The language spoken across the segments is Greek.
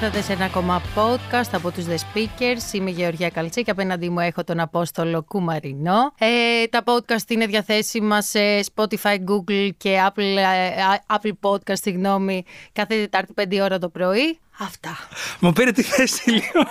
ήρθατε σε ένα ακόμα podcast από τους The Speakers. Είμαι η Γεωργία Καλτσή και απέναντί μου έχω τον Απόστολο Κουμαρινό. Ε, τα podcast είναι διαθέσιμα σε Spotify, Google και Apple, ε, Apple Podcast, συγγνώμη, κάθε Τετάρτη 5 ώρα το πρωί. Αυτά. Μου πήρε τη θέση λίγο.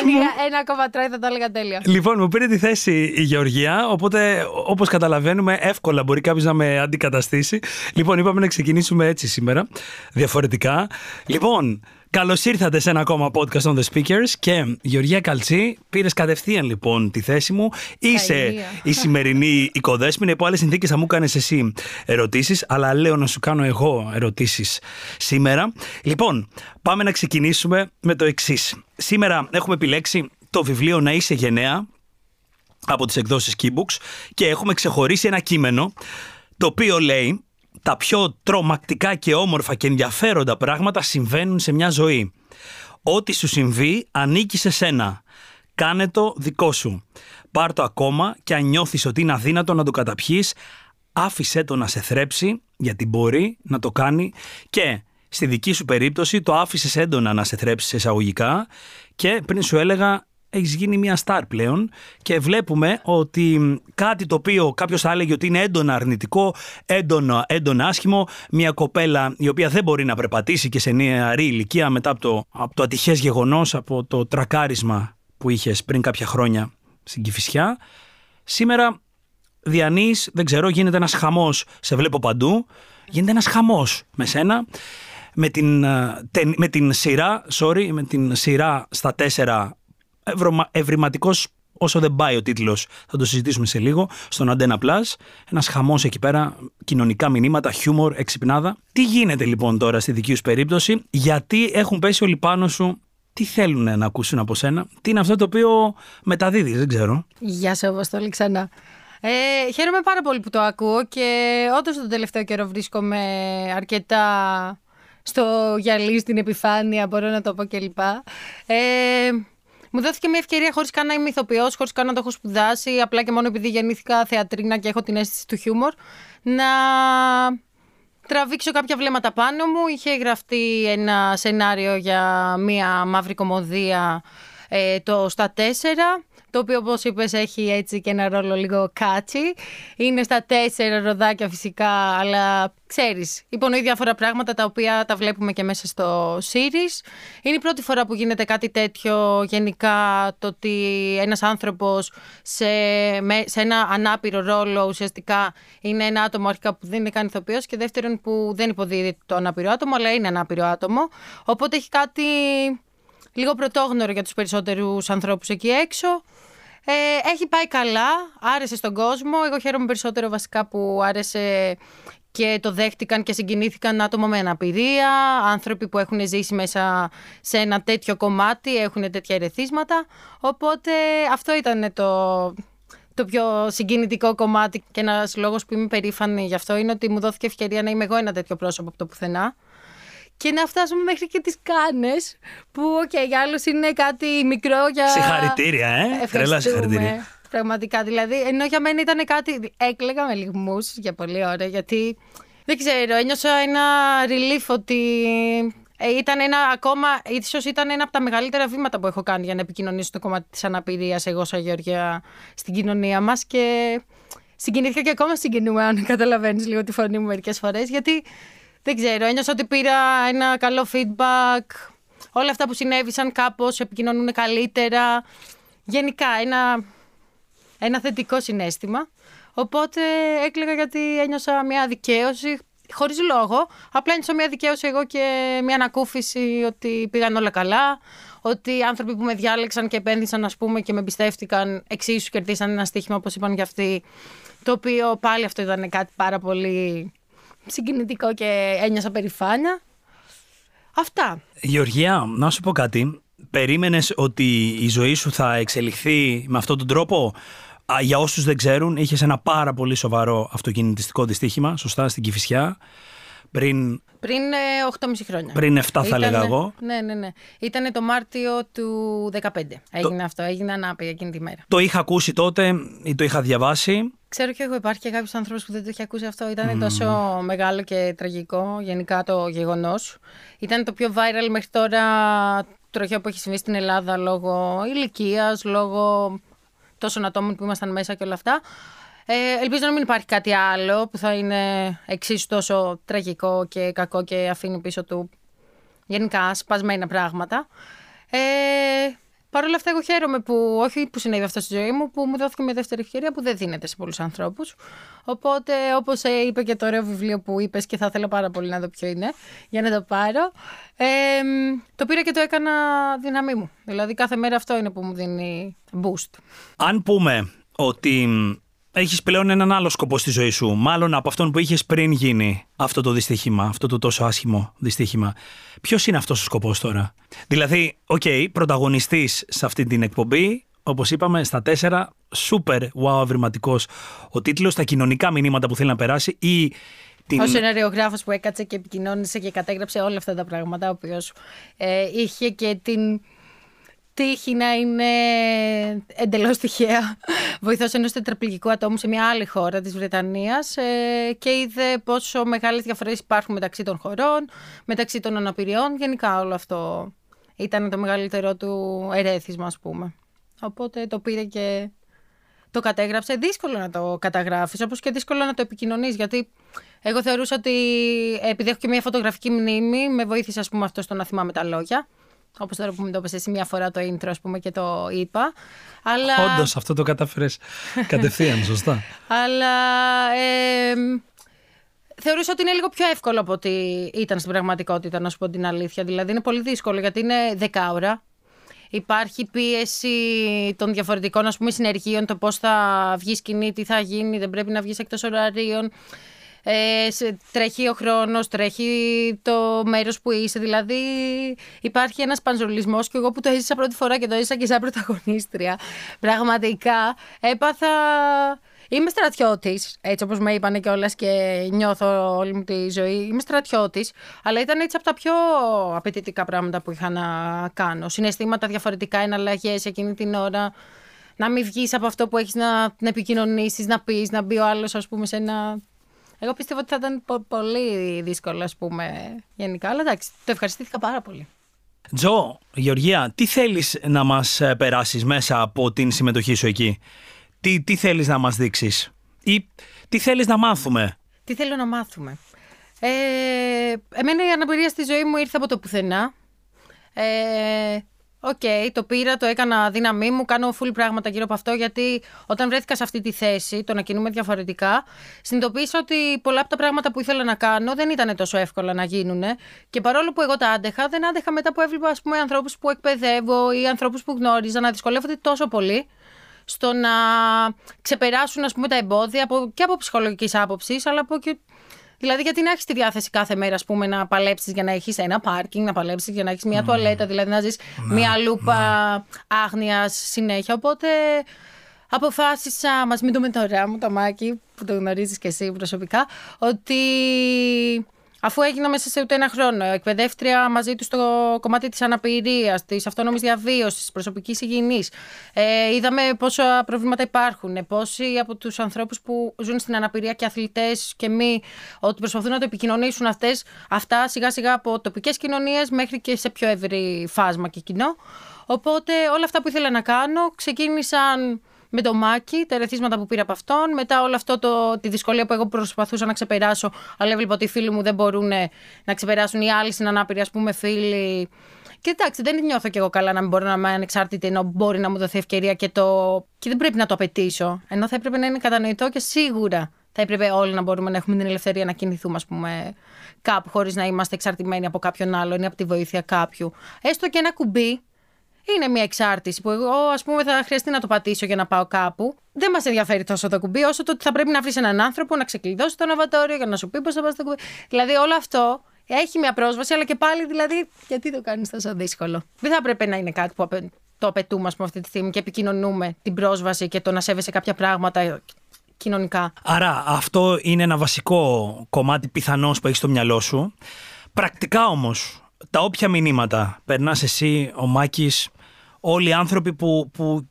Αν είχα ένα ακόμα τράι θα το έλεγα τέλεια. Λοιπόν, μου πήρε τη θέση η Γεωργία, οπότε όπως καταλαβαίνουμε, εύκολα μπορεί κάποιος να με αντικαταστήσει. Λοιπόν, είπαμε να ξεκινήσουμε έτσι σήμερα, διαφορετικά. Λοιπόν, Καλώς ήρθατε σε ένα ακόμα podcast on the speakers και Γεωργία Καλτσή, πήρες κατευθείαν λοιπόν τη θέση μου. Είσαι η σημερινή οικοδέσμηνα. Υπό άλλες συνθήκες θα μου κάνεις εσύ ερωτήσεις, αλλά λέω να σου κάνω εγώ ερωτήσεις σήμερα. Λοιπόν, πάμε να ξεκινήσουμε με το εξής. Σήμερα έχουμε επιλέξει το βιβλίο Να είσαι γενναία από τις εκδόσεις Keybooks και έχουμε ξεχωρίσει ένα κείμενο το οποίο λέει τα πιο τρομακτικά και όμορφα και ενδιαφέροντα πράγματα συμβαίνουν σε μια ζωή. Ό,τι σου συμβεί ανήκει σε σένα. Κάνε το δικό σου. Πάρ το ακόμα και αν νιώθεις ότι είναι αδύνατο να το καταπιείς, άφησέ το να σε θρέψει γιατί μπορεί να το κάνει και στη δική σου περίπτωση το άφησες έντονα να σε θρέψει εισαγωγικά και πριν σου έλεγα έχεις γίνει μια στάρ πλέον και βλέπουμε ότι κάτι το οποίο κάποιος θα έλεγε ότι είναι έντονα αρνητικό, έντονα, έντονα άσχημο, μια κοπέλα η οποία δεν μπορεί να περπατήσει και σε νεαρή ηλικία μετά από το, από το ατυχές γεγονός, από το τρακάρισμα που είχες πριν κάποια χρόνια στην Κηφισιά. Σήμερα διανύεις, δεν ξέρω, γίνεται ένας χαμός. Σε βλέπω παντού. Γίνεται ένας χαμός με σένα. Με την, ε, με την σειρά, sorry, με την σειρά στα τέσσερα ευρηματικός όσο δεν πάει ο τίτλος, θα το συζητήσουμε σε λίγο, στον Antenna Plus. Ένας χαμός εκεί πέρα, κοινωνικά μηνύματα, χιούμορ, εξυπνάδα. Τι γίνεται λοιπόν τώρα στη δική σου περίπτωση, γιατί έχουν πέσει όλοι πάνω σου, τι θέλουν να ακούσουν από σένα, τι είναι αυτό το οποίο μεταδίδεις, δεν ξέρω. Γεια σα, Αποστολή, ξανά. Ε, χαίρομαι πάρα πολύ που το ακούω και όντως τον τελευταίο καιρό βρίσκομαι αρκετά στο γυαλί, στην επιφάνεια, μπορώ να το πω κλπ. Ε, μου δόθηκε μια ευκαιρία χωρίς καν να είμαι ηθοποιός, χωρίς καν να το έχω σπουδάσει, απλά και μόνο επειδή γεννήθηκα θεατρίνα και έχω την αίσθηση του χιούμορ, να τραβήξω κάποια βλέμματα πάνω μου. Είχε γραφτεί ένα σενάριο για μια μαύρη κομμωδία ε, το στα τέσσερα το οποίο όπως είπες έχει έτσι και ένα ρόλο λίγο κάτσι. Είναι στα τέσσερα ροδάκια φυσικά, αλλά ξέρεις, υπονοεί διάφορα πράγματα τα οποία τα βλέπουμε και μέσα στο series. Είναι η πρώτη φορά που γίνεται κάτι τέτοιο γενικά, το ότι ένας άνθρωπος σε, σε ένα ανάπηρο ρόλο ουσιαστικά είναι ένα άτομο αρχικά που δεν είναι καν ηθοποιός και δεύτερον που δεν υποδίδει το ανάπηρο άτομο, αλλά είναι ανάπηρο άτομο. Οπότε έχει κάτι λίγο πρωτόγνωρο για τους περισσότερους ανθρώπους εκεί έξω. Ε, έχει πάει καλά, άρεσε στον κόσμο. Εγώ χαίρομαι περισσότερο βασικά που άρεσε και το δέχτηκαν και συγκινήθηκαν άτομα με αναπηρία, άνθρωποι που έχουν ζήσει μέσα σε ένα τέτοιο κομμάτι, έχουν τέτοια ερεθίσματα. Οπότε αυτό ήταν το, το πιο συγκινητικό κομμάτι και ένας λόγος που είμαι περήφανη γι' αυτό είναι ότι μου δόθηκε ευκαιρία να είμαι εγώ ένα τέτοιο πρόσωπο από το πουθενά και να φτάσουμε μέχρι και τις Κάννες που OK, okay, για άλλους είναι κάτι μικρό για... Συγχαρητήρια, ε! Τρελά συγχαρητήρια. Πραγματικά, δηλαδή, ενώ για μένα ήταν κάτι... Έκλαιγα με λιγμούς για πολλή ώρα, γιατί δεν ξέρω, ένιωσα ένα relief ότι ε, ήταν ένα ακόμα, ίσως ήταν ένα από τα μεγαλύτερα βήματα που έχω κάνει για να επικοινωνήσω το κομμάτι της αναπηρίας εγώ σαν Γεωργία στην κοινωνία μας και συγκινήθηκα και ακόμα συγκινούμε αν καταλαβαίνεις λίγο τη φωνή μου μερικές φορές γιατί δεν ξέρω, ένιωσα ότι πήρα ένα καλό feedback. Όλα αυτά που συνέβησαν κάπως επικοινωνούν καλύτερα. Γενικά ένα, ένα θετικό συνέστημα. Οπότε έκλαιγα γιατί ένιωσα μια δικαίωση, χωρίς λόγο. Απλά ένιωσα μια δικαίωση εγώ και μια ανακούφιση ότι πήγαν όλα καλά. Ότι οι άνθρωποι που με διάλεξαν και επένδυσαν, ας πούμε, και με εμπιστεύτηκαν εξίσου κερδίσαν ένα στοίχημα, όπως είπαν και αυτοί. Το οποίο πάλι αυτό ήταν κάτι πάρα πολύ συγκινητικό και ένιωσα περηφάνεια. Αυτά. Γεωργία, να σου πω κάτι. Περίμενες ότι η ζωή σου θα εξελιχθεί με αυτόν τον τρόπο; Για όσους δεν ξέρουν, είχες ένα πάρα πολύ σοβαρό αυτοκινητιστικό δυστύχημα, σωστά, στην Κηφισιά, πριν Πριν ε, 8,5 χρόνια. Πριν 7 θα Ήτανε- έλεγα εγώ. Ναι, ναι, ναι. Ήταν το Μάρτιο του 2015. Έγινε αυτό. Έγινε ανάπηρη εκείνη τη μέρα. Το είχα ακούσει τότε ή το είχα διαβάσει. Ξέρω και εγώ, υπάρχει και κάποιος άνθρωπος που δεν το έχει ακούσει αυτό. Ήταν τόσο μεγάλο και τραγικό γενικά το γεγονός. Ήταν το πιο viral μέχρι τώρα τροχαίο που έχει συμβεί στην Ελλάδα λόγω ηλικίας, λόγω τόσων ατόμων που ήμασταν μέσα και όλα αυτά. Ε, ελπίζω να μην υπάρχει κάτι άλλο που θα είναι εξίσου τόσο τραγικό και κακό και αφήνει πίσω του γενικά σπασμένα πράγματα. Ε, Παρ' όλα αυτά, εγώ χαίρομαι που όχι που συνέβη αυτό στη ζωή μου, που μου δόθηκε μια δεύτερη ευκαιρία που δεν δίνεται σε πολλούς ανθρώπους. Οπότε, όπως είπε και το ωραίο βιβλίο που είπες και θα ήθελα πάρα πολύ να δω ποιο είναι, για να το πάρω. Ε, το πήρα και το έκανα δύναμή μου. Δηλαδή, κάθε μέρα αυτό είναι που μου δίνει boost. Αν πούμε ότι έχεις πλέον έναν άλλο σκοπό στη ζωή σου, μάλλον από αυτόν που είχες πριν γίνει αυτό το δυστύχημα, αυτό το τόσο άσχημο δυστύχημα, ποιος είναι αυτός ο σκοπός τώρα; Δηλαδή, οκ, πρωταγωνιστής σε αυτή την εκπομπή, όπως είπαμε, στα τέσσερα, super wow ευρηματικός ο τίτλος, τα κοινωνικά μηνύματα που θέλει να περάσει ή την... Ο σεναριογράφο που έκατσε και επικοινώνησε και κατέγραψε όλα αυτά τα πράγματα, ο οποίος ε, είχε και την τύχη να είναι εντελώς τυχαία βοηθός ενός τετραπληγικού ατόμου σε μια άλλη χώρα της Βρετανίας ε, και είδε πόσο μεγάλες διαφορές υπάρχουν μεταξύ των χωρών, μεταξύ των αναπηριών. Γενικά όλο αυτό ήταν το μεγαλύτερο του ερέθισμα, ας πούμε. Οπότε το πήρε και το κατέγραψε. Δύσκολο να το καταγράφεις, όπως και δύσκολο να το επικοινωνείς. Γιατί εγώ θεωρούσα ότι επειδή έχω και μια φωτογραφική μνήμη, με βοήθησε, ας πούμε, αυτό στο να θυμάμαι τα λόγια. Όπως τώρα που μου το είπες εσύ μια φορά το intro, ας πούμε, και το είπα. Αλλά... Όντως, αυτό το κατάφερες κατευθείαν, σωστά. Αλλά ε, θεωρούσα ότι είναι λίγο πιο εύκολο από ότι ήταν στην πραγματικότητα, να σου πω την αλήθεια. Δηλαδή είναι πολύ δύσκολο γιατί είναι δεκάωρα. Υπάρχει πίεση των διαφορετικών ας πούμε, συνεργείων, το πώς θα βγεις σκηνή, τι θα γίνει, δεν πρέπει να βγεις εκτός ωραρίων. Ε, σε- τρέχει ο χρόνος, τρέχει το μέρος που είσαι, δηλαδή υπάρχει ένας πανζολισμός και εγώ που το έζησα πρώτη φορά και το έζησα και σαν πρωταγωνίστρια, πραγματικά έπαθα... Είμαι στρατιώτης, έτσι όπως με είπανε κιόλας και νιώθω όλη μου τη ζωή. Είμαι στρατιώτης, αλλά ήταν έτσι από τα πιο απαιτητικά πράγματα που είχα να κάνω. Συναισθήματα διαφορετικά, εναλλαγές εκείνη την ώρα. Να μην βγεις από αυτό που έχεις να, να επικοινωνήσεις, να πεις, να μπει ο άλλος, ας πούμε, σε ένα. Εγώ πιστεύω ότι θα ήταν πο- πολύ δύσκολο, ας πούμε, γενικά. Αλλά εντάξει, το ευχαριστήθηκα πάρα πολύ. Τζο, Γεωργία, τι θέλεις να μας ε, περάσεις μέσα από την συμμετοχή σου εκεί; Τι, τι θέλεις να μας δείξεις; Ή τι θέλεις να μάθουμε; Τι θέλω να μάθουμε; Ε, εμένα η αναπηρία στη ζωή μου ήρθε από το πουθενά. Ε, Οκ, το πήρα, το έκανα δύναμή μου, κάνω full πράγματα γύρω από αυτό, γιατί όταν βρέθηκα σε αυτή τη θέση, το να κινούμαι διαφορετικά, συνειδητοποίησα ότι πολλά από τα πράγματα που ήθελα να κάνω δεν ήταν τόσο εύκολα να γίνουν. Και παρόλο που εγώ τα άντεχα, δεν άντεχα μετά που έβλεπα ας πούμε, ανθρώπους που εκπαιδεύω ή ανθρώπους που γνώριζα να δυσκολεύονται τόσο πολύ στο να ξεπεράσουν ας πούμε, τα εμπόδια από, και από ψυχολογικής άποψης, αλλά από και. Δηλαδή, γιατί να έχεις τη διάθεση κάθε μέρα ας πούμε, να παλέψεις για να έχεις ένα πάρκινγκ, να παλέψεις για να έχεις μια τουαλέτα, δηλαδή να ζεις μια λούπα άγνοιας συνέχεια. Οπότε αποφάσισα, μας μην το με τώρα μου, το Μάκη, που το γνωρίζεις και εσύ προσωπικά, ότι αφού έγινα μέσα σε ούτε ένα χρόνο εκπαιδεύτρια μαζί του στο κομμάτι της αναπηρίας, της αυτόνομης διαβίωσης, της προσωπικής υγιεινής, ε, είδαμε πόσα προβλήματα υπάρχουν, πόσοι από τους ανθρώπους που ζουν στην αναπηρία και αθλητές και μη, ότι προσπαθούν να το επικοινωνήσουν αυτές, αυτά σιγά σιγά από τοπικές κοινωνίες μέχρι και σε πιο ευρύ φάσμα και κοινό. Οπότε όλα αυτά που ήθελα να κάνω ξεκίνησαν με το Μάκη, τα ερεθίσματα που πήρα από αυτόν. Μετά όλο αυτό το, τη δυσκολία που εγώ προσπαθούσα να ξεπεράσω, αλλά έβλεπα ότι οι φίλοι μου δεν μπορούν να ξεπεράσουν ή άλλοι στην ανάπηρη, ας πούμε, φίλοι. Και εντάξει, δεν νιώθω κι εγώ καλά να μην μπορώ να είμαι ανεξάρτητη, ενώ μπορεί να μου δοθεί ευκαιρία και, το... και δεν πρέπει να το απαιτήσω. Ενώ θα έπρεπε να είναι κατανοητό και σίγουρα θα έπρεπε όλοι να μπορούμε να έχουμε την ελευθερία να κινηθούμε, ας πούμε, κάπου χωρίς να είμαστε εξαρτημένοι από κάποιον άλλον ή από τη βοήθεια κάποιου. Έστω και ένα κουμπί είναι μια εξάρτηση που εγώ, ας πούμε, θα χρειαστεί να το πατήσω για να πάω κάπου. Δεν μας ενδιαφέρει τόσο το κουμπί, όσο το ότι θα πρέπει να βρεις έναν άνθρωπο να ξεκλειδώσει το ναυατόριο για να σου πει πώς θα πας στο κουμπί. Δηλαδή, όλο αυτό έχει μια πρόσβαση, αλλά και πάλι, δηλαδή, γιατί το κάνεις τόσο δύσκολο; Δεν θα έπρεπε να είναι κάτι που απαι- το απαιτούμε, ας πούμε, αυτή τη στιγμή και επικοινωνούμε την πρόσβαση και το να σέβεσαι κάποια πράγματα κοινωνικά. Άρα αυτό είναι ένα βασικό κομμάτι πιθανώς που έχεις στο μυαλό σου. Πρακτικά όμως, τα όποια μηνύματα περνάς εσύ, ο Μάκης, όλοι οι άνθρωποι που, που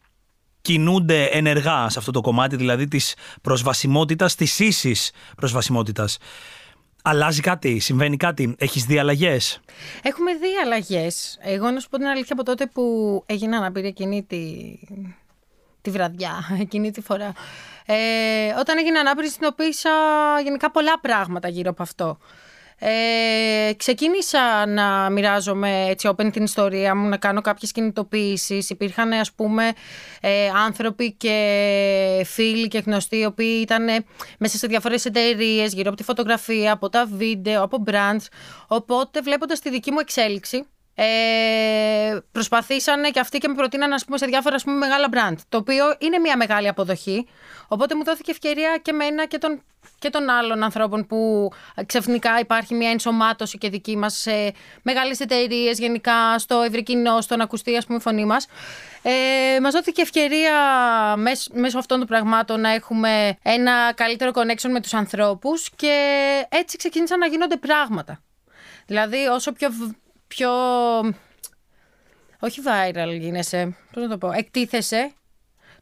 κινούνται ενεργά σε αυτό το κομμάτι, δηλαδή της προσβασιμότητας, της ίσης προσβασιμότητας. Αλλάζει κάτι, συμβαίνει κάτι, έχεις δει αλλαγές; Έχουμε δει αλλαγές. Εγώ να σου πω την αλήθεια από τότε που έγινα να πήρε εκείνη τη, τη βραδιά, εκείνη τη φορά. Ε, όταν έγινε ανάπηρη, συνειδητοποίησα γενικά πολλά πράγματα γύρω από αυτό. Ε, ξεκίνησα να μοιράζομαι έτσι open την ιστορία μου, να κάνω κάποιες κινητοποίησεις. Υπήρχαν ας πούμε ε, άνθρωποι και φίλοι και γνωστοί οι οποίοι ήταν μέσα σε διάφορες εταιρείες γύρω από τη φωτογραφία, από τα βίντεο, από brands. Οπότε βλέποντας τη δική μου εξέλιξη ε, προσπαθήσανε και αυτοί και με προτείναν ας πούμε, σε διάφορα ας πούμε, μεγάλα brand. Το οποίο είναι μια μεγάλη αποδοχή. Οπότε μου δόθηκε ευκαιρία και μένα και των, και των άλλων ανθρώπων που ξαφνικά υπάρχει μια ενσωμάτωση και δική μας σε μεγάλες εταιρείες, γενικά στο ευρύ κοινό, στο να ακουστεί ας πούμε, η φωνή μας. Ε, μας δόθηκε ευκαιρία μέσω, μέσω αυτών των πραγμάτων να έχουμε ένα καλύτερο connection με τους ανθρώπους και έτσι ξεκίνησαν να γίνονται πράγματα. Δηλαδή όσο πιο πιο. Όχι viral γίνεσαι. Πώς να το πω. Εκτίθεσαι.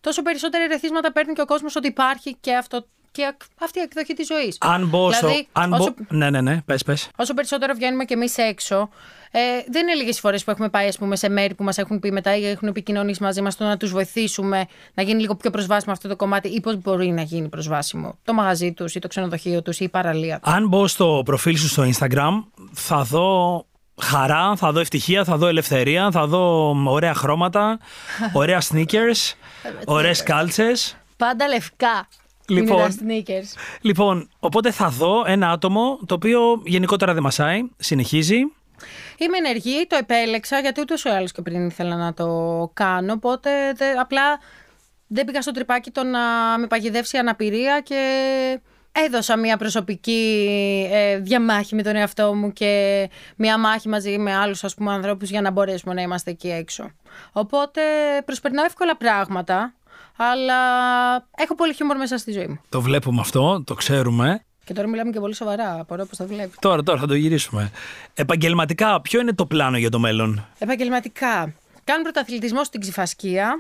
Τόσο περισσότερα ερεθίσματα παίρνει και ο κόσμος ότι υπάρχει και αυτό και αυτή η εκδοχή της ζωής. Αν μπω δηλαδή, αν όσο, Ναι, ναι, ναι, πες, πες. Όσο περισσότερο βγαίνουμε κι εμείς έξω, ε, δεν είναι λίγες φορές που έχουμε πάει πούμε, σε μέρη που μας έχουν πει μετά ή έχουν επικοινωνήσει μαζί μας το να τους βοηθήσουμε να γίνει λίγο πιο προσβάσιμο αυτό το κομμάτι ή πώς μπορεί να γίνει προσβάσιμο το μαγαζί τους ή το ξενοδοχείο τους ή η παραλία. Αν μπω στο προφίλ σου στο Instagram, θα δω χαρά, θα δω ευτυχία, θα δω ελευθερία, θα δω ωραία χρώματα, ωραία sneakers, ωραίες κάλτσες. Πάντα λευκά. Λοιπόν, είναι τα sneakers. λοιπόν, οπότε θα δω ένα άτομο το οποίο γενικότερα δεν μασάει, συνεχίζει. Είμαι ενεργή, το επέλεξα γιατί ούτως ή άλλως και πριν ήθελα να το κάνω, οπότε απλά δεν πήγα στο τρυπάκι το να με παγιδεύσει η αναπηρία και έδωσα μια προσωπική ε, διαμάχη με τον εαυτό μου και μια μάχη μαζί με άλλους ας πούμε ανθρώπους για να μπορέσουμε να είμαστε εκεί έξω. Οπότε προσπερνάω εύκολα πράγματα, αλλά έχω πολύ χιούμορ μέσα στη ζωή μου. Το βλέπουμε αυτό, το ξέρουμε. Και τώρα μιλάμε και πολύ σοβαρά, απορώ πώς το βλέπει. Τώρα, τώρα θα το γυρίσουμε. Επαγγελματικά, ποιο είναι το πλάνο για το μέλλον; Επαγγελματικά. Κάνω πρωταθλητισμό στην Ξηφασκία.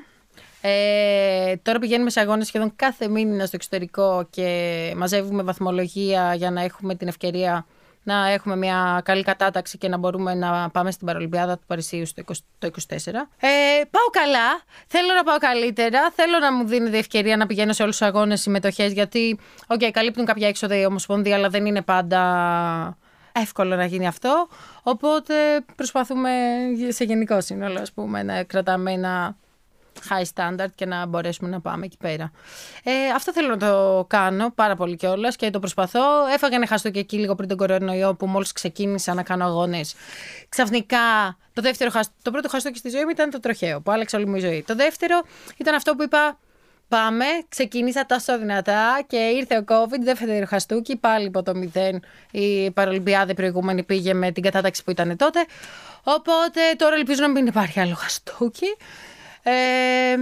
Ε, τώρα πηγαίνουμε σε αγώνες σχεδόν κάθε μήνα στο εξωτερικό και μαζεύουμε βαθμολογία για να έχουμε την ευκαιρία να έχουμε μια καλή κατάταξη και να μπορούμε να πάμε στην Παρολυμπιάδα του Παρισίου στο 24. Ε, πάω καλά. Θέλω να πάω καλύτερα. Θέλω να μου δίνει ευκαιρία να πηγαίνω σε όλους τους αγώνες συμμετοχές. Γιατί, OK, okay, καλύπτουν κάποια έξοδα η Ομοσπονδία, αλλά δεν είναι πάντα εύκολο να γίνει αυτό. Οπότε προσπαθούμε σε γενικό σύνολο, ας πούμε, να κρατάμε ένα high standard και να μπορέσουμε να πάμε εκεί πέρα. Ε, αυτό θέλω να το κάνω πάρα πολύ κιόλας και το προσπαθώ. Έφαγα ένα χαστούκι εκεί λίγο πριν τον κορονοϊό που μόλις ξεκίνησα να κάνω αγώνες. Ξαφνικά το, δεύτερο, το πρώτο χαστούκι στη ζωή μου ήταν το τροχαίο που άλλαξε όλη μου η ζωή. Το δεύτερο ήταν αυτό που είπα Πάμε, ξεκίνησα τόσο δυνατά και ήρθε ο COVID, δεύτερο χαστούκι, πάλι από το μηδέν η Παρολυμπιάδα προηγούμενη πήγε με την κατάταξη που ήταν τότε. Οπότε τώρα ελπίζω να μην υπάρχει άλλο χαστούκι. Ε,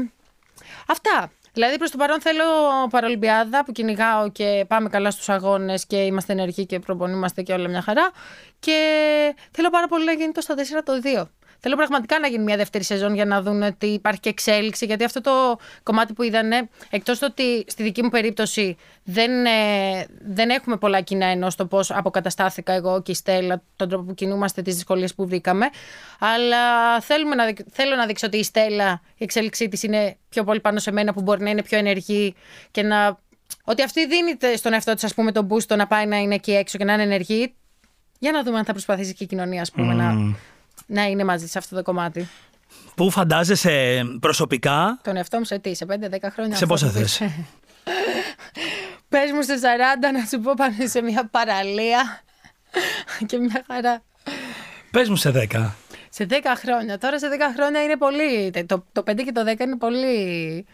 αυτά. Δηλαδή προς το παρόν θέλω παρολυμπιάδα που κυνηγάω και πάμε καλά στους αγώνες και είμαστε ενεργοί και προπονούμαστε και όλα μια χαρά. Και θέλω πάρα πολύ να γίνει το στα 4 το 2. Θέλω πραγματικά να γίνει μια δεύτερη σεζόν για να δουν ότι υπάρχει και εξέλιξη. Γιατί αυτό το κομμάτι που είδανε, εκτός ότι στη δική μου περίπτωση δεν, ε, δεν έχουμε πολλά κοινά ενώ στο πώς αποκαταστάθηκα εγώ και η Στέλλα, τον τρόπο που κινούμαστε, τις δυσκολίες που βρήκαμε. Αλλά θέλουμε να, θέλω να δείξω ότι η Στέλλα, η εξέλιξή της είναι πιο πολύ πάνω σε μένα που μπορεί να είναι πιο ενεργή και να. Ότι αυτή δίνει στον εαυτό της, ας πούμε, τον boost να πάει να είναι εκεί έξω και να είναι ενεργή. Για να δούμε αν θα προσπαθήσει και η κοινωνία, ας πούμε, να να είναι μαζί σε αυτό το κομμάτι. Πού φαντάζεσαι προσωπικά; Τον εαυτό μου σε τι, σε 5-10 χρόνια. Σε πόσα θες; Πες μου σε 40 να σου πω πάνω σε μια παραλία και μια χαρά. Πες μου σε 10. Σε 10 χρόνια. Τώρα σε 10 χρόνια είναι πολύ. Το, το 5 και το 10 είναι πολύ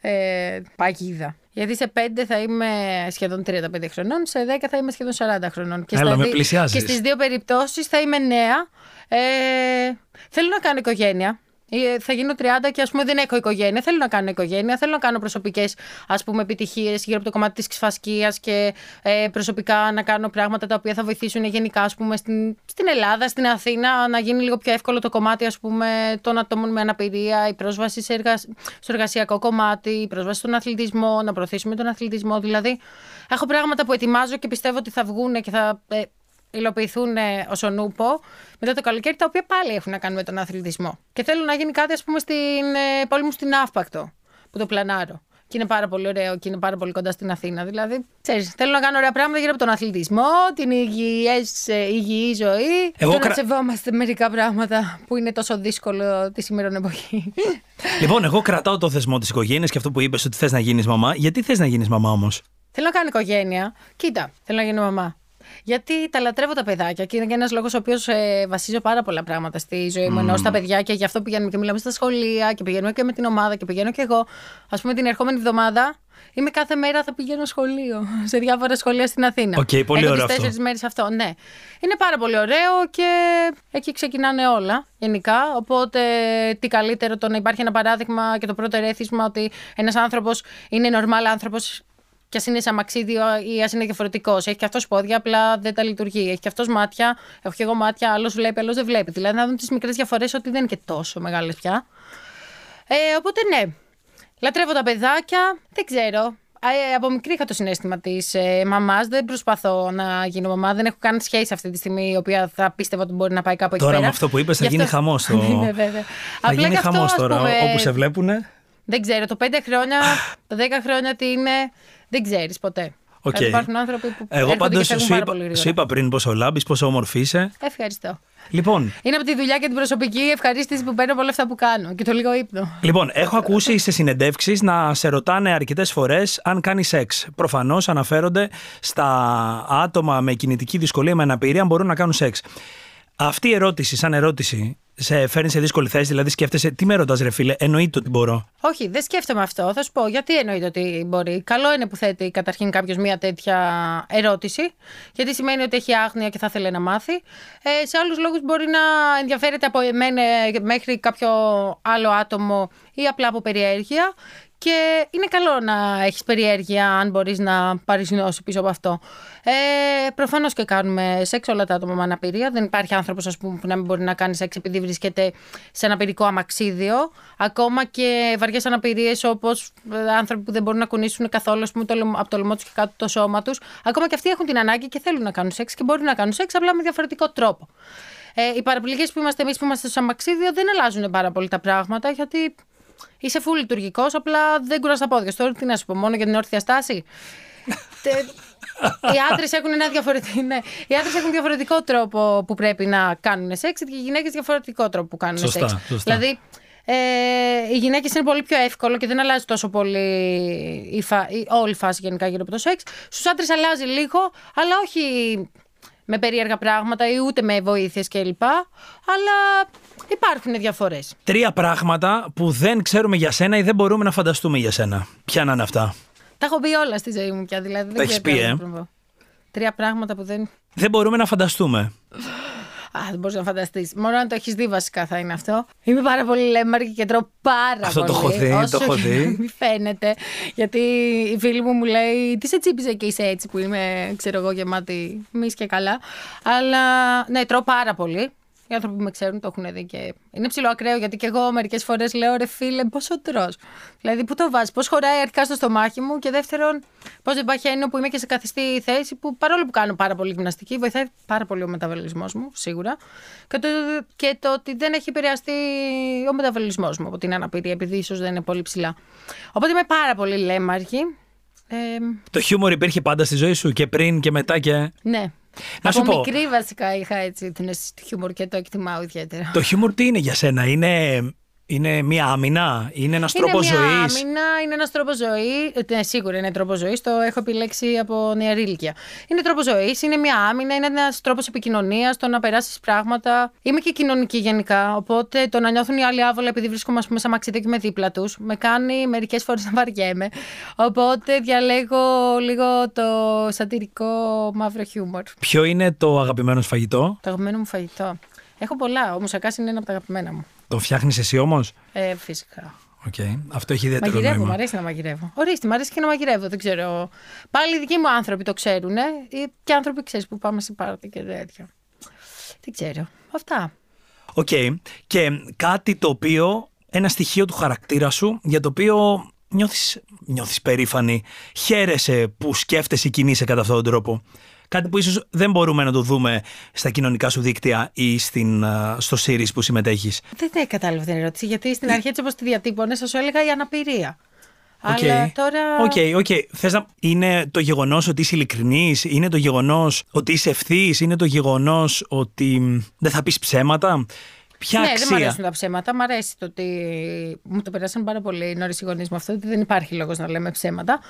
ε, παγίδα. Γιατί σε 5 θα είμαι σχεδόν 35 χρονών, σε 10 θα είμαι σχεδόν 40 χρονών. Και, Έλα, με και στις δύο περιπτώσεις θα είμαι νέα. Ε, θέλω να κάνω οικογένεια. Ε, θα γίνω 30 και ας πούμε δεν έχω οικογένεια. Θέλω να κάνω οικογένεια. Θέλω να κάνω προσωπικές επιτυχίες γύρω από το κομμάτι της ξυφασκία και ε, προσωπικά να κάνω πράγματα τα οποία θα βοηθήσουν γενικά ας πούμε, στην, στην Ελλάδα, στην Αθήνα, να γίνει λίγο πιο εύκολο το κομμάτι ας πούμε, των ατόμων με αναπηρία, η πρόσβαση σε εργα... στο εργασιακό κομμάτι, η πρόσβαση στον αθλητισμό, να προωθήσουμε τον αθλητισμό. Δηλαδή, έχω πράγματα που ετοιμάζω και πιστεύω ότι θα βγουν και θα ε, υλοποιηθούν ε, ως ο νούπο μετά το καλοκαίρι, τα οποία πάλι έχουν να κάνουν με τον αθλητισμό. Και θέλω να γίνει κάτι, ας πούμε, στην ε, πόλη μου στην Αύπακτο, που το πλανάρω. Και είναι πάρα πολύ ωραίο και είναι πάρα πολύ κοντά στην Αθήνα. Δηλαδή, ξέρεις, θέλω να κάνω ωραία πράγματα γύρω από τον αθλητισμό, την υγιές, ε, υγιή ζωή. Εγώ και κρα... να σεβόμαστε μερικά πράγματα που είναι τόσο δύσκολο τη σημερινή εποχή. Λοιπόν, εγώ κρατάω το θεσμό της οικογένειας και αυτό που είπες ότι θες να γίνεις μαμά. Γιατί θες να γίνεις μαμά όμως; Θέλω να κάνω οικογένεια. Κοίτα, θέλω να γίνω μαμά. Γιατί τα λατρεύω τα παιδάκια και είναι και ένας λόγος ο οποίος ε, βασίζω πάρα πολλά πράγματα στη ζωή μου. Mm. Ενώ στα παιδιά και γι' αυτό πηγαίνουμε και μιλάμε στα σχολεία και πηγαίνουμε και με την ομάδα και πηγαίνω και εγώ. Α πούμε την ερχόμενη εβδομάδα Είμαι κάθε μέρα θα πηγαίνω σχολείο, σε διάφορα σχολεία στην Αθήνα. OK, okay, πολύ Έχω ωραίο. τέσσερις μέρες αυτό, ναι. Είναι πάρα πολύ ωραίο και εκεί ξεκινάνε όλα γενικά. Οπότε τι καλύτερο το να υπάρχει ένα παράδειγμα και το πρώτο ερέθισμα ότι ένας άνθρωπος είναι νορμάλ άνθρωπος και ας είναι σαν μαξίδιο ή ας είναι διαφορετικός. Έχει και αυτός πόδια, απλά δεν τα λειτουργεί. Έχει και αυτός μάτια, έχω και εγώ μάτια, άλλος βλέπει, άλλος δεν βλέπει. Δηλαδή να δουν τις μικρές διαφορές ότι δεν είναι και τόσο μεγάλες πια. Ε, οπότε ναι. Λατρεύω τα παιδάκια, δεν ξέρω. Ε, από μικρή είχα το συνέστημα της ε, μαμάς. Δεν προσπαθώ να γίνω μαμά. Δεν έχω καν σχέση αυτή τη στιγμή, η οποία θα πίστευα ότι μπορεί να πάει κάπου εκεί Τώρα πέρα. με αυτό που είπες, θα γίνει αυτό... χαμός. Το... ναι, βέβαια. Θα Απλά γίνει χαμός τώρα. Πούμε... Όπου σε βλέπουνε. Δεν ξέρω. Το 5 χρόνια, το 10 χρόνια τι είναι. Δεν ξέρεις ποτέ. Okay. Υπάρχουν άνθρωποι που Εγώ πάντως σου, σου είπα πριν πόσο λάμπεις, πόσο όμορφη είσαι. Ευχαριστώ. Λοιπόν. Είναι από τη δουλειά και την προσωπική ευχαρίστηση που παίρνω από όλα αυτά που κάνω και το λίγο ύπνο. Λοιπόν, έχω ακούσει σε συνεντεύξεις να σε ρωτάνε αρκετές φορές αν κάνεις σεξ. Προφανώς αναφέρονται στα άτομα με κινητική δυσκολία, με αναπηρία, αν μπορούν να κάνουν σεξ. Αυτή η ερώτηση, σαν ερώτηση, σε φέρνει σε δύσκολη θέση, δηλαδή σκέφτεσαι τι με ρωτάς, ρε φίλε, εννοείται ότι μπορώ. Όχι, δεν σκέφτομαι αυτό. Θα σου πω γιατί εννοείται ότι μπορεί. Καλό είναι που θέτει καταρχήν κάποιος μια τέτοια ερώτηση, γιατί σημαίνει ότι έχει άγνοια και θα ήθελε να μάθει. Ε, σε άλλους λόγους μπορεί να ενδιαφέρεται από εμένα μέχρι κάποιο άλλο άτομο ή απλά από περιέργεια. Και είναι καλό να έχεις περιέργεια αν μπορείς να πάρεις γνώση πίσω από αυτό. Ε, Προφανώς και κάνουμε σεξ όλα τα άτομα με αναπηρία. Δεν υπάρχει άνθρωπος που να μην μπορεί να κάνει σεξ επειδή βρίσκεται σε αναπηρικό αμαξίδιο. Ακόμα και βαριές αναπηρίες όπως ε, άνθρωποι που δεν μπορούν να κουνήσουν καθόλου πούμε, από το λαιμό τους και κάτω το σώμα τους. Ακόμα και αυτοί έχουν την ανάγκη και θέλουν να κάνουν σεξ και μπορούν να κάνουν σεξ απλά με διαφορετικό τρόπο. Ε, οι παραπληγές που είμαστε εμείς που είμαστε στο αμαξίδιο δεν αλλάζουν πάρα πολύ τα πράγματα γιατί Είσαι full λειτουργικός, απλά δεν κουράς τα πόδια. Τώρα τι να σου πω, μόνο για την όρθια στάση. οι άντρες έχουν, ένα διαφορετικό, ναι. οι έχουν διαφορετικό τρόπο που πρέπει να κάνουν σεξ και οι γυναίκες διαφορετικό τρόπο που κάνουν σωστά, σεξ. Σωστά. Δηλαδή, ε, οι γυναίκες είναι πολύ πιο εύκολο και δεν αλλάζει τόσο πολύ η, φα... η όλη φάση γενικά γύρω από το σεξ. Στους άντρες αλλάζει λίγο, αλλά όχι με περίεργα πράγματα ή ούτε με βοήθειες κλπ. Αλλά υπάρχουν διαφορές. Τρία πράγματα που δεν ξέρουμε για σένα ή δεν μπορούμε να φανταστούμε για σένα. Ποια να είναι αυτά; Τα έχω πει όλα στη ζωή μου πια. Δηλαδή, Τα έχεις πει, ε; Τρία πράγματα που δεν. Δεν μπορούμε να φανταστούμε. Α, δεν μπορείς να φανταστείς. Μόνο αν το έχεις δει, βασικά θα είναι αυτό. Είμαι πάρα πολύ λέμαρκη και τρώω πάρα αυτό πολύ. Αυτό το έχω δει. Όσο το έχω δει. Μη φαίνεται. Γιατί η φίλη μου μου λέει Τι σε τσίπησε και είσαι έτσι που είμαι, ξέρω εγώ, γεμάτη μη και καλά. Αλλά ναι, τρώω πάρα πολύ. Οι άνθρωποι που με ξέρουν το έχουν δει και είναι ψηλό ακραίο γιατί και εγώ μερικές φορές λέω ρε φίλε, πόσο τρώ. Δηλαδή, πού το βάζεις, πώς χωράει αρχικά στο στομάχι μου και δεύτερον, πώς δεν παχαίνω που είμαι και σε καθιστή θέση που παρόλο που κάνω πάρα πολύ γυμναστική, βοηθάει πάρα πολύ ο μεταβολισμό μου, σίγουρα. Και το, και το ότι δεν έχει επηρεαστεί ο μεταβολισμό μου από την αναπηρία, επειδή ίσως δεν είναι πολύ ψηλά. Οπότε είμαι πάρα πολύ λέμαργη. Ε, το χιούμορ υπήρχε πάντα στη ζωή σου και πριν και μετά και. Ναι, να από σου πω. μικρή βασικά είχα έτσι την αίσθηση του χιούμορ και το εκτιμάω ιδιαίτερα. Το χιούμορ τι είναι για σένα, είναι είναι μία άμυνα, είναι ένας τρόπος ζωής; Είναι μία άμυνα, είναι ένας τρόπος ζωής. Ναι, σίγουρα είναι τρόπος ζωής, το έχω επιλέξει από νεαρή ηλικία. Είναι τρόπος ζωής, είναι μία άμυνα, είναι ένας τρόπος επικοινωνίας, το να περάσεις πράγματα. Είμαι και κοινωνική γενικά. Οπότε το να νιώθουν οι άλλοι άβολα επειδή βρίσκομαι πούμε, σαν μαξίδι και με δίπλα τους, με κάνει μερικές φορές να βαριέμαι. Οπότε διαλέγω λίγο το σατυρικό μαύρο χιούμορ. Ποιο είναι το αγαπημένο φαγητό, Το αγαπημένο μου φαγητό. Έχω πολλά. Ο μουσακάς είναι ένα από τα αγαπημένα μου. Τον φτιάχνεις εσύ όμως; Ε, φυσικά. Okay. Αυτό έχει ιδιαίτερο Μαγειρεύω, νόημα. μου αρέσει να μαγειρεύω. Ορίστε, μου αρέσει και να μαγειρεύω. Δεν ξέρω. Πάλι οι δικοί μου άνθρωποι το ξέρουν. Και άνθρωποι ξέρεις που πάμε σε πάρτι και τέτοια. Δεν ξέρω. Αυτά. Οκ. Και κάτι το οποίο, ένα στοιχείο του χαρακτήρα σου, για το οποίο νιώθεις, νιώθεις περήφανη, χαίρεσαι που σκέφτεσαι ή κινείσαι κατά αυτόν τον τρόπο; Κάτι που ίσως δεν μπορούμε να το δούμε στα κοινωνικά σου δίκτυα ή στην, α, στο series που συμμετέχεις. Δεν, δεν κατάλαβα την ερώτηση. Γιατί στην αρχή, έτσι όπως τη διατύπωνες, θα σου έλεγα η αναπηρία. Οκ. Αλλά τώρα. Οκ, οκ. Θες να... Είναι το γεγονός ότι είσαι ειλικρινής, είναι το γεγονός ότι είσαι ευθύς, είναι το γεγονός ότι μ, δεν θα πεις ψέματα; Ποια ναι, αξία. δεν μου αρέσουν τα ψέματα. Μ' αρέσει το ότι. Μου το περάσαν πάρα πολύ νωρίς οι γονείς μου αυτό, ότι δεν υπάρχει λόγος να λέμε ψέματα.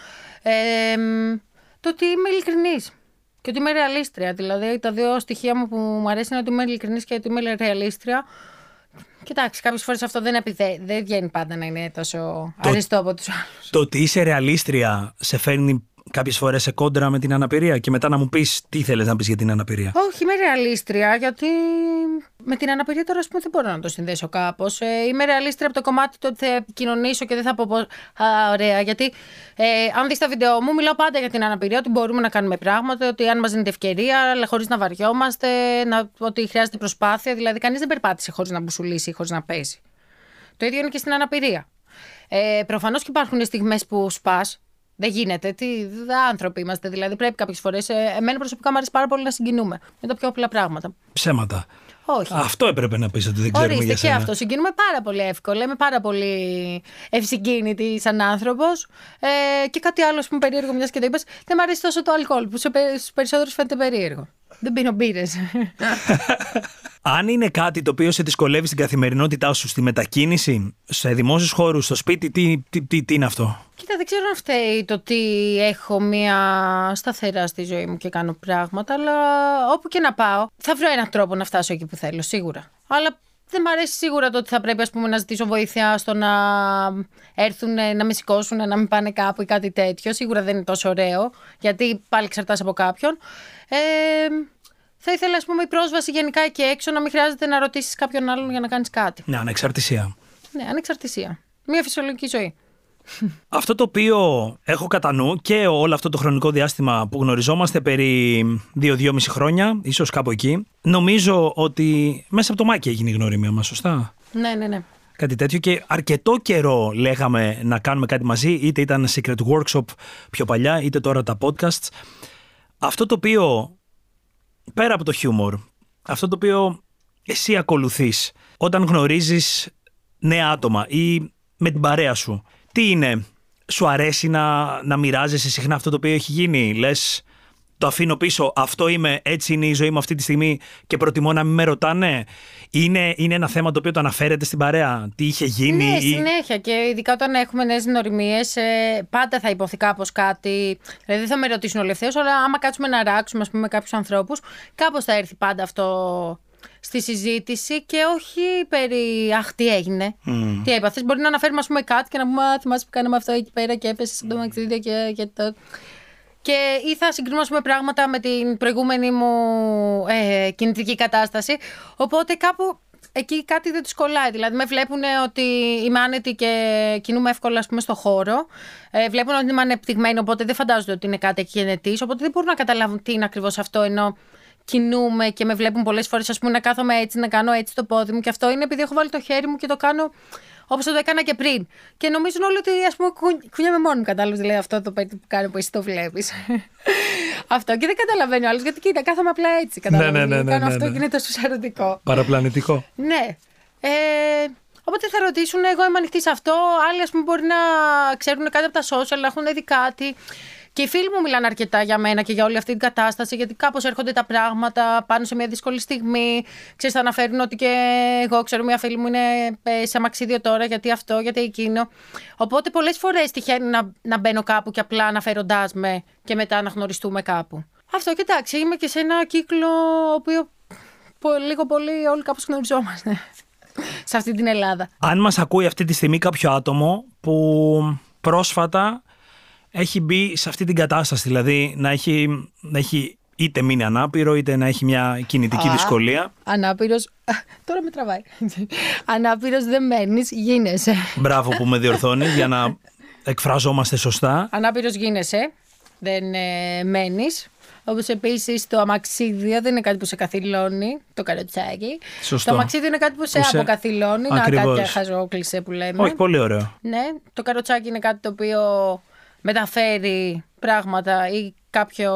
Ε, μ, το ότι είμαι ειλικρινής. Και ότι είμαι ρεαλίστρια. Δηλαδή, τα δύο στοιχεία μου που μου αρέσει είναι ότι είμαι ειλικρινής και ότι είμαι ρεαλίστρια. Κοιτάξτε, κάποιες φορές αυτό δεν, επιδε... δεν βγαίνει πάντα να είναι τόσο αριστό από τους άλλους. Το ότι είσαι ρεαλίστρια σε φέρνει κάποιες φορές σε κόντρα με την αναπηρία και μετά να μου πεις τι θέλεις να πεις για την αναπηρία. Όχι, είμαι ρεαλίστρια γιατί με την αναπηρία τώρα ας πούμε, δεν μπορώ να το συνδέσω κάπως. Ε, είμαι ρεαλίστρια από το κομμάτι του ότι θα επικοινωνήσω και δεν θα πω. πως- Α, ωραία, γιατί ε, αν δεις τα βίντεο μου, μιλάω πάντα για την αναπηρία, ότι μπορούμε να κάνουμε πράγματα, ότι αν μας δίνεται ευκαιρία, αλλά χωρίς να βαριόμαστε, να, ότι χρειάζεται προσπάθεια. Δηλαδή, κανείς δεν περπάτησε χωρίς να μπουσουλήσει ή χωρίς να πέσει. Το ίδιο είναι και στην αναπηρία. Ε, Προφανώς και υπάρχουν στιγμές που σπα. Δεν γίνεται. Τι δε άνθρωποι είμαστε. Δηλαδή, πρέπει κάποιες φορές. Ε, εμένα προσωπικά μου αρέσει πάρα πολύ να συγκινούμε με τα πιο απλά πράγματα. Ψέματα. Όχι. Αυτό έπρεπε να πεις ότι δεν ξέρουμε Ορίστε για και σένα. αυτό. Συγκινούμε πάρα πολύ εύκολα. Είμαι πάρα πολύ ευσυγκίνητη σαν άνθρωπος. Ε, και κάτι άλλο που μου περίεργο, μιας και το είπες, δεν μου αρέσει τόσο το αλκοόλ που στους περισσότερους φαίνεται περίεργο. Δεν πίνω μπύρες. Αν είναι κάτι το οποίο σε δυσκολεύει στην καθημερινότητά σου, στη μετακίνηση, σε δημόσιους χώρους, στο σπίτι, τι, τι, τι, τι είναι αυτό; Κοίτα, δεν ξέρω αν φταίει το ότι έχω μία σταθερά στη ζωή μου και κάνω πράγματα, αλλά όπου και να πάω, θα βρω έναν τρόπο να φτάσω εκεί που θέλω, σίγουρα. Αλλά δεν μ' αρέσει σίγουρα το ότι θα πρέπει ας πούμε, να ζητήσω βοήθεια στο να έρθουν, να με σηκώσουν, να με πάνε κάπου ή κάτι τέτοιο. Σίγουρα δεν είναι τόσο ωραίο, γιατί πάλι εξαρτάσαι από κάποιον. Ε, θα ήθελα, ας πούμε, η πρόσβαση γενικά εκεί έξω να μην χρειάζεται να ρωτήσεις κάποιον άλλον για να κάνεις κάτι. Ναι, ανεξαρτησία. Ναι, ανεξαρτησία. Μια φυσιολογική ζωή. Αυτό το οποίο έχω κατά νου και όλο αυτό το χρονικό διάστημα που γνωριζόμαστε περί 2-2,5 χρόνια, ίσως κάπου εκεί, νομίζω ότι μέσα από το Μάκη έγινε η γνωριμία μας, σωστά; Ναι, ναι, ναι. Κάτι τέτοιο και αρκετό καιρό λέγαμε να κάνουμε κάτι μαζί, είτε ήταν secret workshop πιο παλιά, είτε τώρα τα podcasts. Αυτό το οποίο, πέρα από το χιούμορ, αυτό το οποίο εσύ ακολουθείς όταν γνωρίζεις νέα άτομα ή με την παρέα σου, τι είναι, σου αρέσει να, να μοιράζεσαι συχνά αυτό το οποίο έχει γίνει, λες το αφήνω πίσω, αυτό είμαι, έτσι είναι η ζωή μου αυτή τη στιγμή και προτιμώ να μην με ρωτάνε; Είναι, είναι ένα θέμα το οποίο το αναφέρεται στην παρέα, τι είχε γίνει. Ναι, ή... συνέχεια. Και ειδικά όταν έχουμε νέες γνωριμίες, πάντα θα υποθεί κάπως κάτι. Δηλαδή δεν θα με ρωτήσουν όλοι ευθέως, αλλά άμα κάτσουμε να ράξουμε ας πούμε, με κάποιους ανθρώπους, κάπως θα έρθει πάντα αυτό στη συζήτηση και όχι περί Αχ, τι έγινε. Τι έπαθες. Μπορεί να αναφέρουμε ας πούμε, κάτι και να πούμε «Α, Θυμάσαι που κάναμε αυτό εκεί πέρα και έπεσε στο μαξίδιο και, και το. Και ή θα συγκρίνουμε ας πούμε, πράγματα με την προηγούμενη μου ε, κινητική κατάσταση. Οπότε κάπου εκεί κάτι δεν του κολλάει. Δηλαδή, με βλέπουν ότι είμαι άνετη και κινούμαι εύκολα ας πούμε, στο χώρο. Ε, βλέπουν ότι είμαι ανεπτυγμένη, οπότε δεν φαντάζονται ότι είναι κάτι εκγενετή. Οπότε δεν μπορούν να καταλάβουν τι είναι ακριβώς αυτό, ενώ κινούμε και με βλέπουν πολλές φορές, ας πούμε, να κάθομαι έτσι, να κάνω έτσι το πόδι μου. Και αυτό είναι επειδή έχω βάλει το χέρι μου και το κάνω όπως το έκανα και πριν. Και νομίζουν όλοι ότι, ας πούμε, κου- κουνιάμαι μόνο μου. Κατάλαβες, δηλαδή αυτό το παιδί που κάνω που εσύ το βλέπεις. αυτό. Και δεν καταλαβαίνει ο άλλος, γιατί κοίτα, κάθομαι απλά έτσι. Κατάλαβες. ναι, ναι, ναι, κάνω ναι, αυτό ναι. και είναι τόσο ερωτικό. Παραπλανητικό. Ναι. Ε, οπότε θα ρωτήσουν, εγώ είμαι ανοιχτή σε αυτό. Άλλοι, ας πούμε, μπορεί να ξέρουν κάτι από τα social, να έχουν δει κάτι. Και οι φίλοι μου μιλάνε αρκετά για μένα και για όλη αυτή την κατάσταση, γιατί κάπως έρχονται τα πράγματα πάνω σε μια δύσκολη στιγμή. Ξέρεις, θα αναφέρουν ότι και εγώ ξέρω, μια φίλη μου είναι ε, σε αμαξίδιο τώρα, γιατί αυτό, γιατί εκείνο. Οπότε πολλές φορές τυχαίνει να, να μπαίνω κάπου και απλά αναφέροντάς με και μετά να γνωριστούμε κάπου. Αυτό, κοιτάξτε, είμαι και σε ένα κύκλο ο οποίο πο- λίγο πολύ όλοι κάπως γνωριζόμαστε σε αυτή την Ελλάδα. Αν μας ακούει αυτή τη στιγμή κάποιο άτομο που πρόσφατα έχει μπει σε αυτή την κατάσταση, δηλαδή να έχει, να έχει είτε μείνει ανάπηρο, είτε να έχει μια κινητική Α. δυσκολία. Ανάπηρος, τώρα με τραβάει. Ανάπηρος δεν μένεις, γίνεσαι. Μπράβο που με διορθώνεις για να εκφραζόμαστε σωστά. Ανάπηρος γίνεσαι, δεν ε, μένεις. Όπως επίσης το αμαξίδιο δεν είναι κάτι που σε καθυλώνει, το καροτσάκι. Σωστό. Το αμαξίδιο είναι κάτι που σε Που σε- αποκαθυλώνει. Να, Ακριβώς. κάποια χαζόκλεισε που λέμε. Όχι, πολύ ωραίο. Ναι, το καροτσάκι είναι κάτι το οποίο μεταφέρει πράγματα ή κάποιο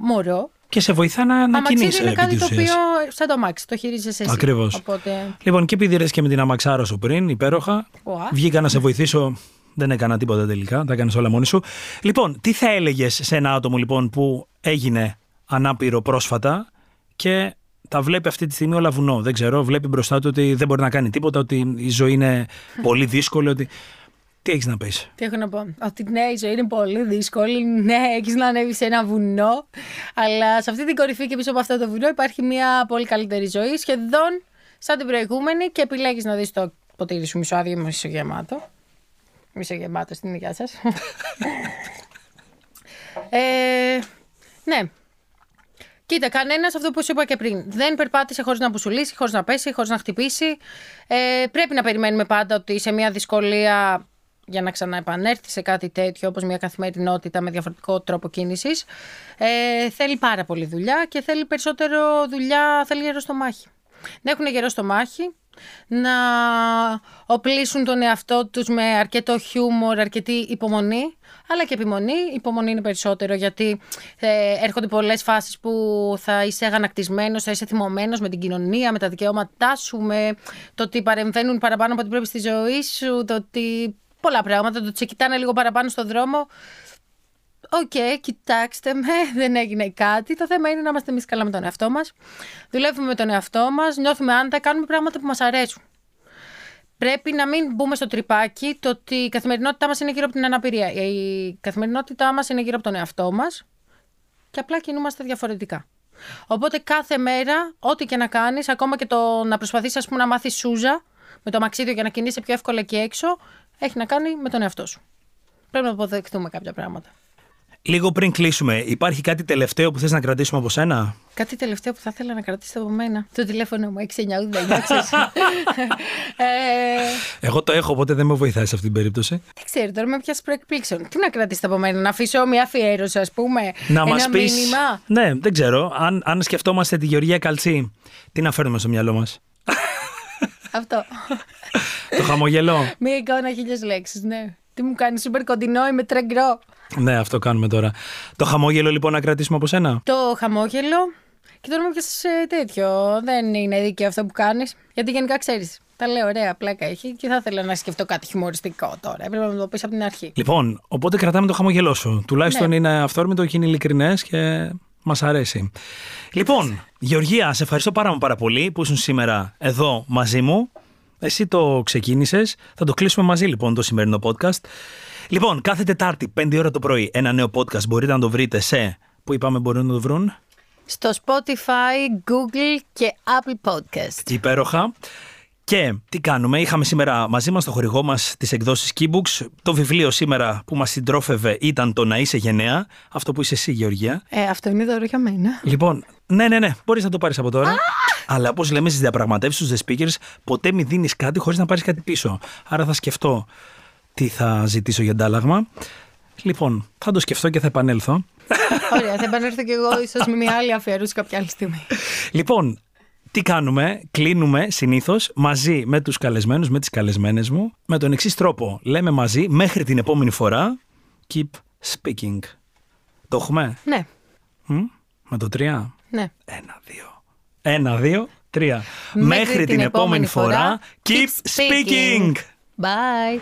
μωρό. Και σε βοηθά να, να Αμαξίδιο κινείσαι είναι επί κάτι της το ουσίας. οποίο σαν το αμάξι, το χειρίζεσαι εσύ. Ακριβώς. Οπότε, Λοιπόν, και επειδή ρες και με την αμαξάρα σου πριν, υπέροχα, Ωα. βγήκα να σε βοηθήσω. Δεν έκανα τίποτα τελικά, τα έκανες όλα μόνη σου. Λοιπόν, τι θα έλεγες σε ένα άτομο λοιπόν που έγινε ανάπηρο πρόσφατα και τα βλέπει αυτή τη στιγμή όλα βουνό; Δεν ξέρω, βλέπει μπροστά του ότι δεν μπορεί να κάνει τίποτα, ότι η ζωή είναι πολύ δύσκολη. Ότι... Τι έχεις να πεις; τι έχω να πω; Ότι ναι, η ζωή είναι πολύ δύσκολη. Ναι, έχεις να ανέβεις σε ένα βουνό. Αλλά σε αυτή την κορυφή και πίσω από αυτό το βουνό υπάρχει μια πολύ καλύτερη ζωή. Σχεδόν σαν την προηγούμενη και επιλέγεις να δεις το ποτήρι σου μισοάδιο ή μισογεμάτο. Μισογεμάτο στην υγεία σας. ε, ναι. Κοίτα, κανένας αυτό που σου είπα και πριν. Δεν περπάτησε χωρίς να μπουσουλήσει, χωρίς να πέσει, χωρίς να χτυπήσει. Ε, πρέπει να περιμένουμε πάντα ότι σε μια δυσκολία για να ξαναεπανέλθει σε κάτι τέτοιο, όπως μια καθημερινότητα με διαφορετικό τρόπο κίνησης, ε, θέλει πάρα πολύ δουλειά και θέλει περισσότερο δουλειά, θέλει γερό στο μάχη. Να έχουν γερό στο μάχη, να οπλίσουν τον εαυτό τους με αρκετό χιούμορ, αρκετή υπομονή, αλλά και επιμονή. Η υπομονή είναι περισσότερο γιατί ε, έρχονται πολλές φάσεις που θα είσαι αγανακτισμένος, θα είσαι θυμωμένος με την κοινωνία, με τα δικαιώματά σου, με το ότι παρεμβαίνουν παραπάνω από ό,τι πρέπει στη ζωή σου, το ότι πολλά πράγματα, το ότι σε κοιτάνε λίγο παραπάνω στον δρόμο. Οκ, κοιτάξτε με, δεν έγινε κάτι. Το θέμα είναι να είμαστε εμείς καλά με τον εαυτό μας. Δουλεύουμε με τον εαυτό μας, νιώθουμε άνετα, κάνουμε πράγματα που μας αρέσουν. Πρέπει να μην μπούμε στο τρυπάκι το ότι η καθημερινότητά μας είναι γύρω από την αναπηρία. Η καθημερινότητά μας είναι γύρω από τον εαυτό μας και απλά κινούμαστε διαφορετικά. Οπότε κάθε μέρα, ό,τι και να κάνεις, ακόμα και το να προσπαθήσεις να μάθεις σούζα με το μαξίδιο για να κινείσαι πιο εύκολα εκεί έξω, έχει να κάνει με τον εαυτό σου. Πρέπει να αποδεχτούμε κάποια πράγματα. Λίγο πριν κλείσουμε, υπάρχει κάτι τελευταίο που θες να κρατήσουμε από σένα; Κάτι τελευταίο που θα ήθελα να κρατήσετε από μένα. Το τηλέφωνο μου 699, ξέρεις. ε, Εγώ το έχω, οπότε δεν με βοηθάει σε αυτή την περίπτωση. δεν ξέρω, τώρα με πιάσεις προεκπλήξεων. Τι να κρατήσετε από μένα, να αφήσω μια αφιέρωση, ας πούμε. Να ένα μας πεις... μήνυμα; Ναι, δεν ξέρω. Αν, αν σκεφτόμαστε τη Γεωργία Καλτσή, τι να φέρνουμε στο μυαλό μας; Αυτό. το χαμογελό. Μία εικόνα χίλιες λέξεις, ναι. Τι μου κάνεις, σούπερ κοντινό, είμαι τρεγκρό. ναι, αυτό κάνουμε τώρα. Το χαμόγελο λοιπόν να κρατήσουμε από σένα; Το χαμόγελο. Και τώρα με πιάσεις τέτοιο. Δεν είναι δίκαιο αυτό που κάνεις. Γιατί γενικά ξέρεις. Τα λέω ωραία, πλάκα έχει και θα ήθελα να σκεφτώ κάτι χιουμοριστικό τώρα. Έπρεπε να το πεις από την αρχή. Λοιπόν, οπότε κρατάμε το χαμογελό σου. Τουλάχιστον Ναι. είναι αυθόρμητο και είναι ειλικρινές και μας αρέσει. Λοιπόν, Γεωργία, σε ευχαριστώ πάρα, πάρα πολύ που ήσουν σήμερα εδώ μαζί μου. Εσύ το ξεκίνησες. Θα το κλείσουμε μαζί λοιπόν το σημερινό podcast. Λοιπόν, κάθε Τετάρτη, 5 ώρα το πρωί, ένα νέο podcast μπορείτε να το βρείτε σε. Πού είπαμε μπορούν να το βρουν; Στο Spotify, Google και Apple Podcast. Υπέροχα. Και τι κάνουμε, είχαμε σήμερα μαζί μας το χορηγό μας τις εκδόσεις Keybooks. Το βιβλίο σήμερα που μας συντρόφευε ήταν το «Να είσαι γενναία», αυτό που είσαι εσύ Γεωργία. Ε, αυτό είναι δώρο για μένα. Λοιπόν, ναι, ναι, ναι, μπορείς να το πάρεις από τώρα. Αλλά όπως λέμε στις διαπραγματεύσεις στους The Speakers, ποτέ μην δίνεις κάτι χωρίς να πάρεις κάτι πίσω. Άρα θα σκεφτώ τι θα ζητήσω για αντάλλαγμα. Λοιπόν, θα το σκεφτώ και θα επανέλθω. Ωραία, θα επανέλθω κι εγώ ίσως με μια άλλη αφιέρωση κάποια άλλη στιγμή. Λοιπόν, τι κάνουμε, κλείνουμε συνήθως μαζί με τους καλεσμένους, με τις καλεσμένες μου, με τον εξής τρόπο. Λέμε μαζί μέχρι την επόμενη φορά. Keep speaking. Το έχουμε; Ναι, Μ; Με το τρία. Ναι. Ένα, δύο. Ένα, δύο, τρία. Μέχρι, την, επόμενη φορά. Keep speaking. Bye.